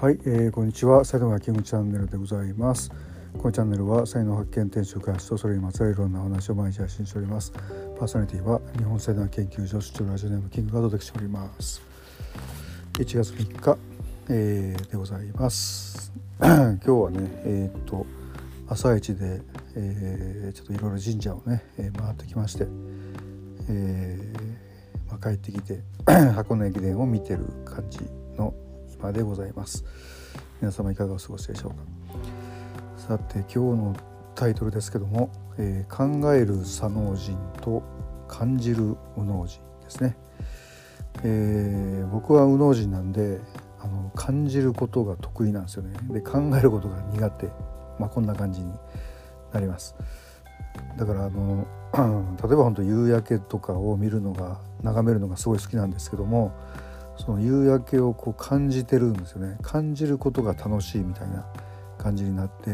はい、えー、こんにちは。佐藤がキングチャンネルでございます。このチャンネルは才能発見転職開発とそれにまつわるいろんな話を毎日配信しております。パーソナリティは日本才能研究所出張ラジオネームキングがお届けしております。1月3日、えー、でございます。今日はねえー、っと朝一で、えー、ちょっといろいろ神社をね、えー、回ってきまして、えーまあ、帰ってきて 箱根駅伝を見てる感じの今でございます。皆様いかがお過ごしでしょうか。さて今日のタイトルですけども、えー、考える左脳人と感じる右脳人ですね、えー、僕は右脳人なんであの感じることが得意なんですよね。で考えることが苦手。まあこんな感じになります。だからあの 例えば本当夕焼けとかを見るのが眺めるのがすごい好きなんですけどもその夕焼けをこう感じてるんですよね感じることが楽しいみたいな感じになって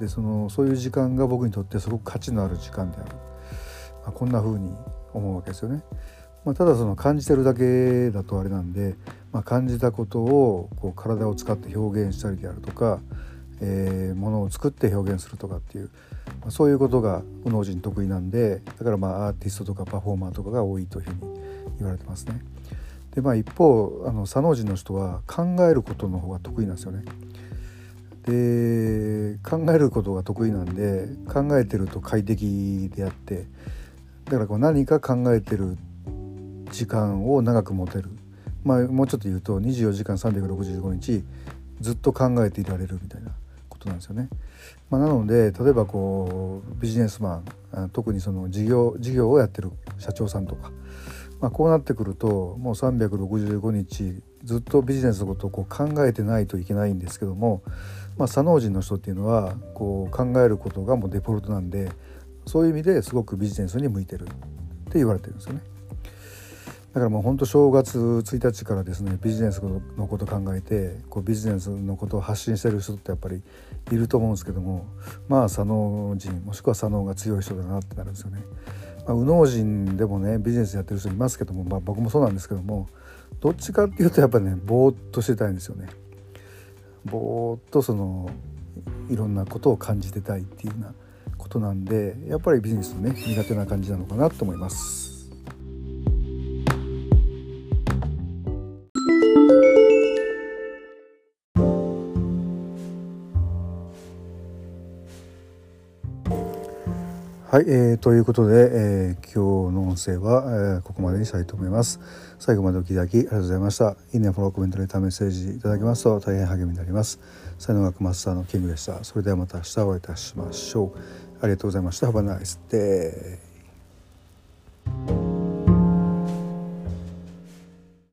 でそのそういう時間が僕にとってすごく価値のある時間である、まあ、こんな風に思うわけですよね。まあ、ただその感じてるだけだとあれなんで、まあ、感じたことをこう体を使って表現したりであるとか、えー、ものを作って表現するとかっていう、まあ、そういうことが右脳人得意なんでだからまあアーティストとかパフォーマーとかが多いというふうに言われてますね。でまあ一方あの左脳人の人は考えることの方が得意なんですよね。で考えることが得意なんで考えてると快適であってだからこう何か考えてる時間を長く持てるまあもうちょっと言うと24時間365日ずっと考えていられるみたいなことなんですよね。まあ、なので例えばこうビジネスマン特にその事業事業をやってる社長さんとかまあ、こうなってくるともう365日ずっとビジネスのことをこう考えてないといけないんですけども、まあ、左脳人の人っていうのはこう考えることがもうデフォルトなんでそういう意味ですごくビジネスに向いてるって言われてるんですよね。だからもう本当正月1日からですねビジネスのこと考えてこうビジネスのことを発信してる人ってやっぱりいると思うんですけどもまあ左脳人もしくは左脳が強い人だなってなるんですよね。まあ、右脳人でもねビジネスやってる人いますけども、まあ、僕もそうなんですけどもどっちかっていうとやっぱねぼーっとしてたいんですよね。ぼーっとそのいろんなことを感じてたいっていうようなことなんでやっぱりビジネスね苦手な感じなのかなと思います。はい、えー、ということで、えー、今日の音声は、えー、ここまでにしたいと思います。最後までお聞きいただきありがとうございました。いいね、フォロー、コメント、レター、メッセージいただけますと大変励みになります。才能学マスターのキングでした。それではまた明日お会いいたしましょう。ありがとうございました。Have a nice day.